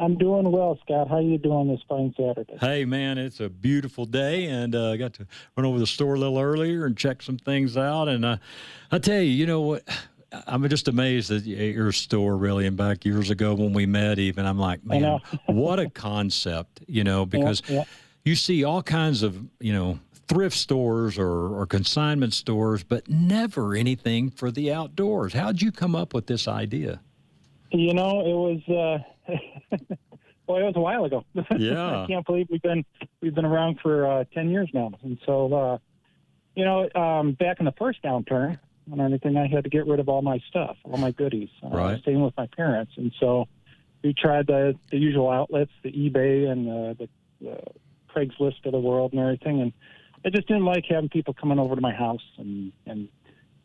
I'm doing well, Scott. How are you doing this fine Saturday? Hey, man, it's a beautiful day, and uh, I got to run over the store a little earlier and check some things out. And uh, I tell you, you know what? I'm just amazed at your store, really. And back years ago when we met, even I'm like, man, what a concept, you know, *laughs* because yeah, yeah. you see all kinds of, you know, thrift stores or, or consignment stores, but never anything for the outdoors. How'd you come up with this idea? You know, it was. Uh, *laughs* well, it was a while ago. *laughs* Yeah, I can't believe we've been we've been around for uh, ten years now, and so uh, you know, um, back in the first downturn and everything, I had to get rid of all my stuff, all my goodies. Uh, right. Staying with my parents, and so we tried the the usual outlets, the eBay and the, the Craigslist of the world and everything, and I just didn't like having people coming over to my house and and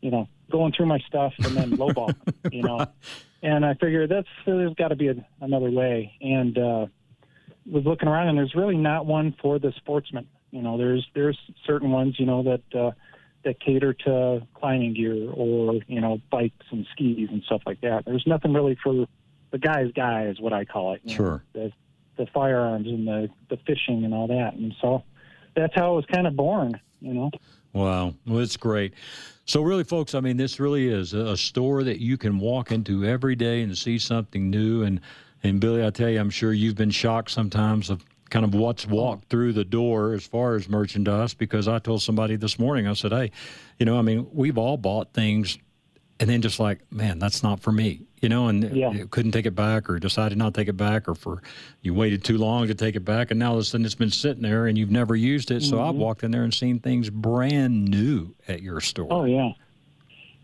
you know going through my stuff and then *laughs* lowball, you know. And I figured that's there's got to be a, another way. And uh, was looking around, and there's really not one for the sportsman. You know, there's there's certain ones, you know, that uh, that cater to climbing gear or you know bikes and skis and stuff like that. There's nothing really for the guy's guy, is what I call it. Sure. Know, the, the firearms and the the fishing and all that. And so that's how it was kind of born, you know. Wow, well, it's great. So, really, folks, I mean, this really is a store that you can walk into every day and see something new. And, and Billy, I tell you, I'm sure you've been shocked sometimes of kind of what's walked through the door as far as merchandise. Because I told somebody this morning, I said, hey, you know, I mean, we've all bought things and then just like, man, that's not for me you know, and yeah. couldn't take it back or decided not to take it back or for you waited too long to take it back and now all of a sudden it's been sitting there and you've never used it. So mm-hmm. I've walked in there and seen things brand new at your store. Oh yeah.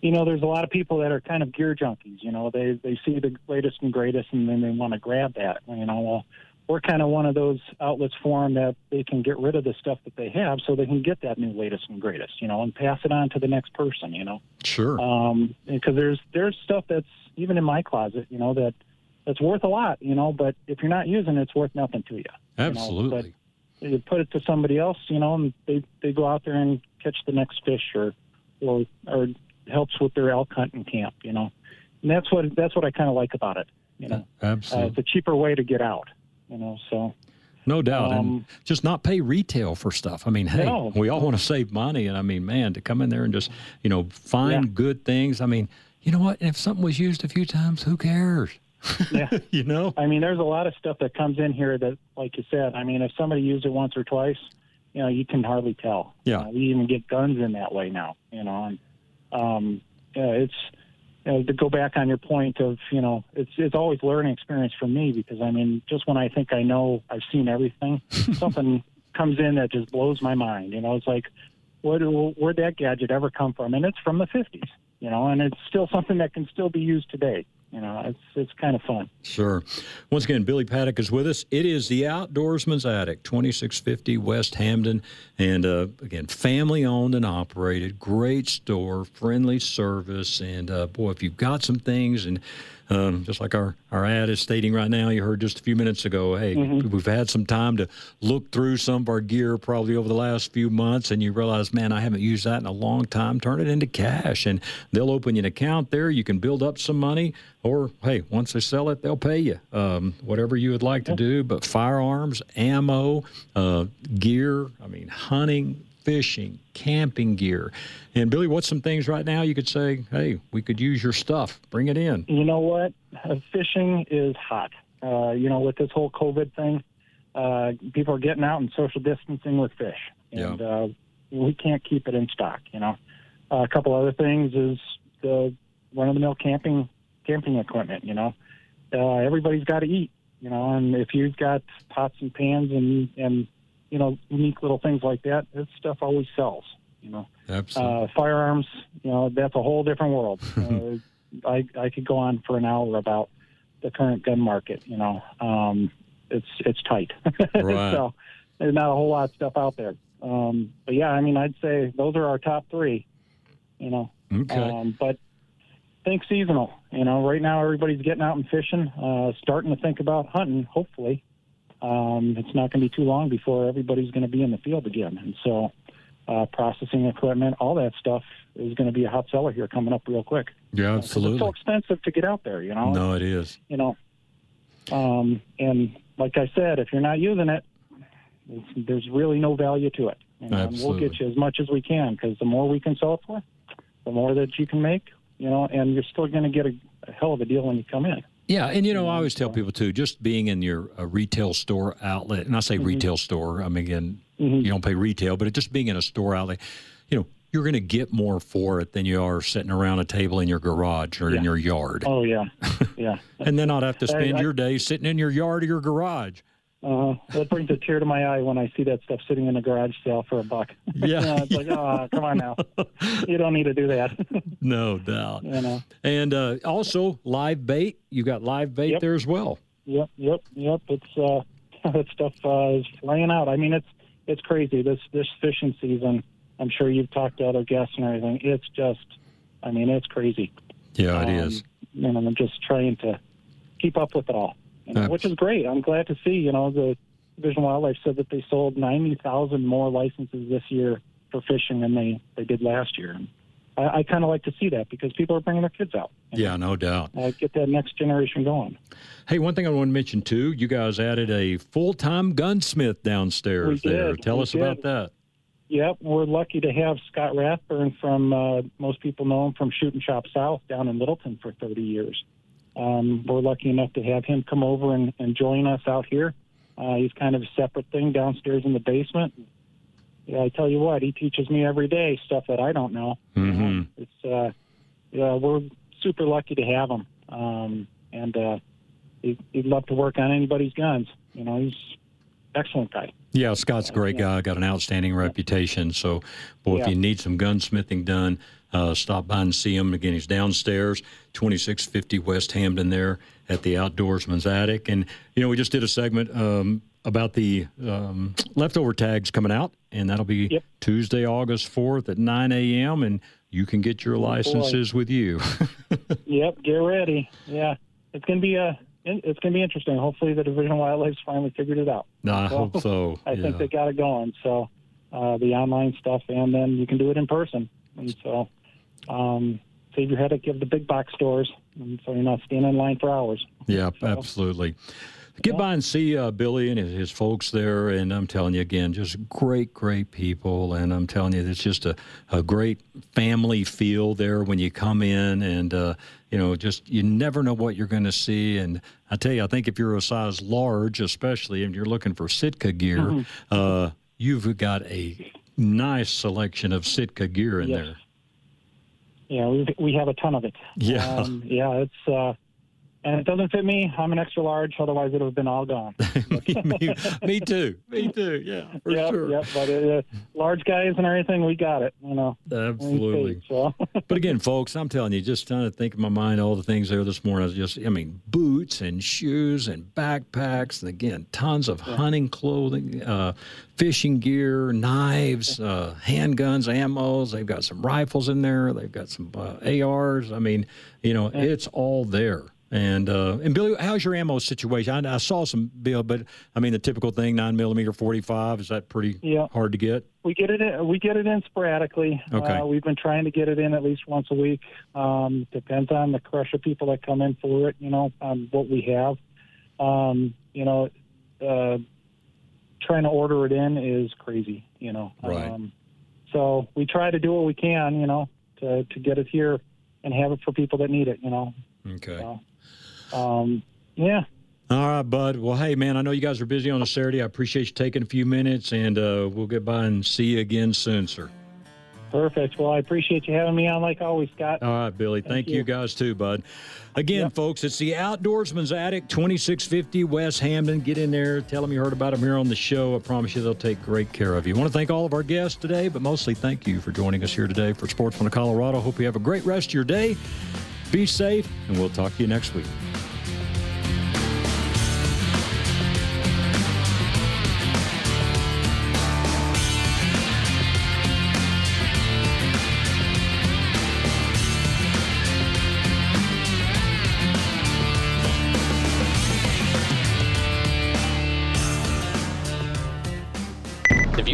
You know, there's a lot of people that are kind of gear junkies. You know, they they see the latest and greatest, and then they want to grab that. You know, well, we're kind of one of those outlets for them that they can get rid of the stuff that they have so they can get that new latest and greatest, you know, and pass it on to the next person, you know. Sure. Um, because there's there's stuff that's even in my closet, you know, that that's worth a lot, you know, but if you're not using it, it's worth nothing to you. Absolutely. You know? But you put it to somebody else, you know, and they they go out there and catch the next fish or or or helps with their elk hunting camp, you know. And that's what that's what I kind of like about it, you know. Absolutely. Uh, it's a cheaper way to get out, you know. So no doubt, um, and just not pay retail for stuff. I mean, hey, no. we all want to save money, and I mean, man, to come in there and just you know find yeah. good things. I mean, you know what? If something was used a few times, who cares? *laughs* Yeah. you know? I mean, there's a lot of stuff that comes in here that, like you said, I mean, if somebody used it once or twice, you know, you can hardly tell. Yeah. Uh, we even get guns in that way now, you know, and, um, yeah, it's, uh, to go back on your point of you know it's it's always learning experience for me because I mean just when I think I know I've seen everything, *laughs* something comes in that just blows my mind. You know, it's like where where'd that gadget ever come from? And it's from the 50s. You know, and it's still something that can still be used today you know, it's it's kind of fun. Sure. Once again, Billy Paddock is with us. It is the Outdoorsman's Attic, 2650 West Hampden, and uh, again, family owned and operated. Great store, friendly service, and uh, boy, if you've got some things and um, just like our, our ad is stating right now, you heard just a few minutes ago, hey, mm-hmm. we've had some time to look through some of our gear probably over the last few months, and you realize, man, I haven't used that in a long time. Turn it into cash, and they'll open you an account there. You can build up some money, or hey, once they sell it, they'll pay you. Um, whatever you would like to do, but firearms, ammo, uh, gear, I mean, hunting, fishing, camping gear. And Billy, what's some things right now you could say, hey, we could use your stuff, bring it in? You know what? Uh, fishing is hot. Uh, you know, with this whole COVID thing, uh, people are getting out and social distancing with fish. And yeah. uh, we can't keep it in stock, you know. Uh, a couple other things is the run of the mill camping camping equipment, you know. Uh, everybody's got to eat, you know, and if you've got pots and pans and, and you know, unique little things like that. That stuff always sells. You know, absolutely. Uh, firearms, you know, that's a whole different world. *laughs* uh, I I could go on for an hour about the current gun market. You know, um, it's it's tight. *laughs* Right. so there's not a whole lot of stuff out there. Um, but yeah, I mean, I'd say those are our top three. You know, okay. Um, but think seasonal. You know, right now everybody's getting out and fishing, uh, starting to think about hunting. Hopefully, um, it's not going to be too long before everybody's going to be in the field again. And so, uh, processing equipment, all that stuff is going to be a hot seller here coming up real quick. Yeah, absolutely. it's so expensive to get out there, you know. No, it is. You know, um, and like I said, if you're not using it, there's really no value to it. And, and we'll get you as much as we can because the more we can sell it for, the more that you can make. You know, and you're still going to get a, a hell of a deal when you come in. Yeah, and you know, I always tell people too, just being in your a retail store outlet, and I say mm-hmm. retail store, I mean, again, mm-hmm. you don't pay retail, but it just being in a store outlet, you know, you're going to get more for it than you are sitting around a table in your garage or yeah. in your yard. Oh yeah, *laughs* yeah. and then not have to spend I, I, your day sitting in your yard or your garage. Uh, that brings a tear to my eye when I see that stuff sitting in a garage sale for a buck. Yeah, *laughs* you know, it's like, oh, come on now, you don't need to do that. *laughs* no doubt. You know, and uh, also live bait. You got live bait yep. there as well. Yep, yep, yep. It's uh, *laughs* that stuff uh, is flying out. I mean, it's it's crazy. This this fishing season. I'm sure you've talked to other guests and everything. It's just, I mean, it's crazy. Yeah, it um, is. And I'm just trying to keep up with it all you know, which is great. I'm glad to see. You know, the Division of Wildlife said that they sold 90,000 more licenses this year for fishing than they they did last year. And I, I kind of like to see that because people are bringing their kids out. Yeah, no doubt. Uh, get that next generation going. Hey, one thing I want to mention too, you guys added a full time gunsmith downstairs we there. Did. Tell we us did. about that. Yep, we're lucky to have Scott Rathburn from, uh, most people know him from Shooting Shop South down in Littleton for 30 years. Um, we're lucky enough to have him come over and, and join us out here. Uh, he's kind of a separate thing downstairs in the basement. Yeah, I tell you what, he teaches me every day stuff that I don't know. Mm-hmm. it's uh, yeah, we're super lucky to have him, um, and uh, he, he'd love to work on anybody's guns. You know, he's excellent guy. Yeah, Scott's a great guy. Got an outstanding reputation. So, boy, if you need some gunsmithing done, uh, stop by and see him. Again, he's downstairs, 2650 West Hampden there at the Outdoorsman's Attic. And, you know, we just did a segment um, about the um, leftover tags coming out, and that'll be yep. Tuesday, August 4th at 9 a.m., and you can get your licenses with you. *laughs* yep, get ready. Yeah, it's going to be a it's going to be interesting. Hopefully, the Division of Wildlife's finally figured it out. No, I so, hope so. *laughs* I yeah. think they got it going. So uh, the online stuff, and then you can do it in person. And so um, save your headache of the big box stores, and so you're not standing in line for hours. Yeah, so, absolutely. Get by and see uh, Billy and his, his, folks there, and I'm telling you again, just great, great people, and I'm telling you, it's just a, a great family feel there when you come in, and uh, you know, just you never know what you're going to see, and I tell you, I think if you're a size large, especially, and you're looking for Sitka gear, mm-hmm. uh, you've got a nice selection of Sitka gear in yes. there. Yeah, we, we have a ton of it. Yeah. Um, yeah, it's, uh, and it doesn't fit me. I'm an extra large, otherwise it would have been all gone. *laughs* me, me too. Me *laughs* too. Yeah, for yep, sure. Yep, but uh, large guys and everything, we got it. You know, Absolutely. We so. but again, folks, I'm telling you, just trying to think in my mind all the things there this morning. I was just, I mean, boots and shoes and backpacks, and again, tons of hunting clothing, uh, fishing gear, knives, uh, handguns, ammos. They've got some rifles in there. They've got some uh, ARs. I mean, you know, it's all there. And uh, and Billy, how's your ammo situation? I, I saw some Bill, but I mean the typical thing, nine millimeter, forty five. Is that pretty Yeah. hard to get? We get it in. We get it in sporadically. Okay. Uh, we've been trying to get it in at least once a week. Um, depends on the crush of people that come in for it. You know, on what we have. Um, you know, uh, trying to order it in is crazy. You know. Right. Um, so we try to do what we can. You know, to to get it here and have it for people that need it. You know. Okay. So, um, yeah. All right, bud. Well, hey, man, I know you guys are busy on a Saturday. I appreciate you taking a few minutes, and uh, we'll get by and see you again soon, sir. Perfect. Well, I appreciate you having me on, like always, Scott. All right, Billy. Thank, you. you. guys too, bud. Again, folks, it's the Outdoorsman's Attic, 2650 West Hampden. Get in there. Tell them you heard about them here on the show. I promise you they'll take great care of you. I want to thank all of our guests today, but mostly thank you for joining us here today for Sportsman of Colorado. Hope you have a great rest of your day. Be safe, and we'll talk to you next week.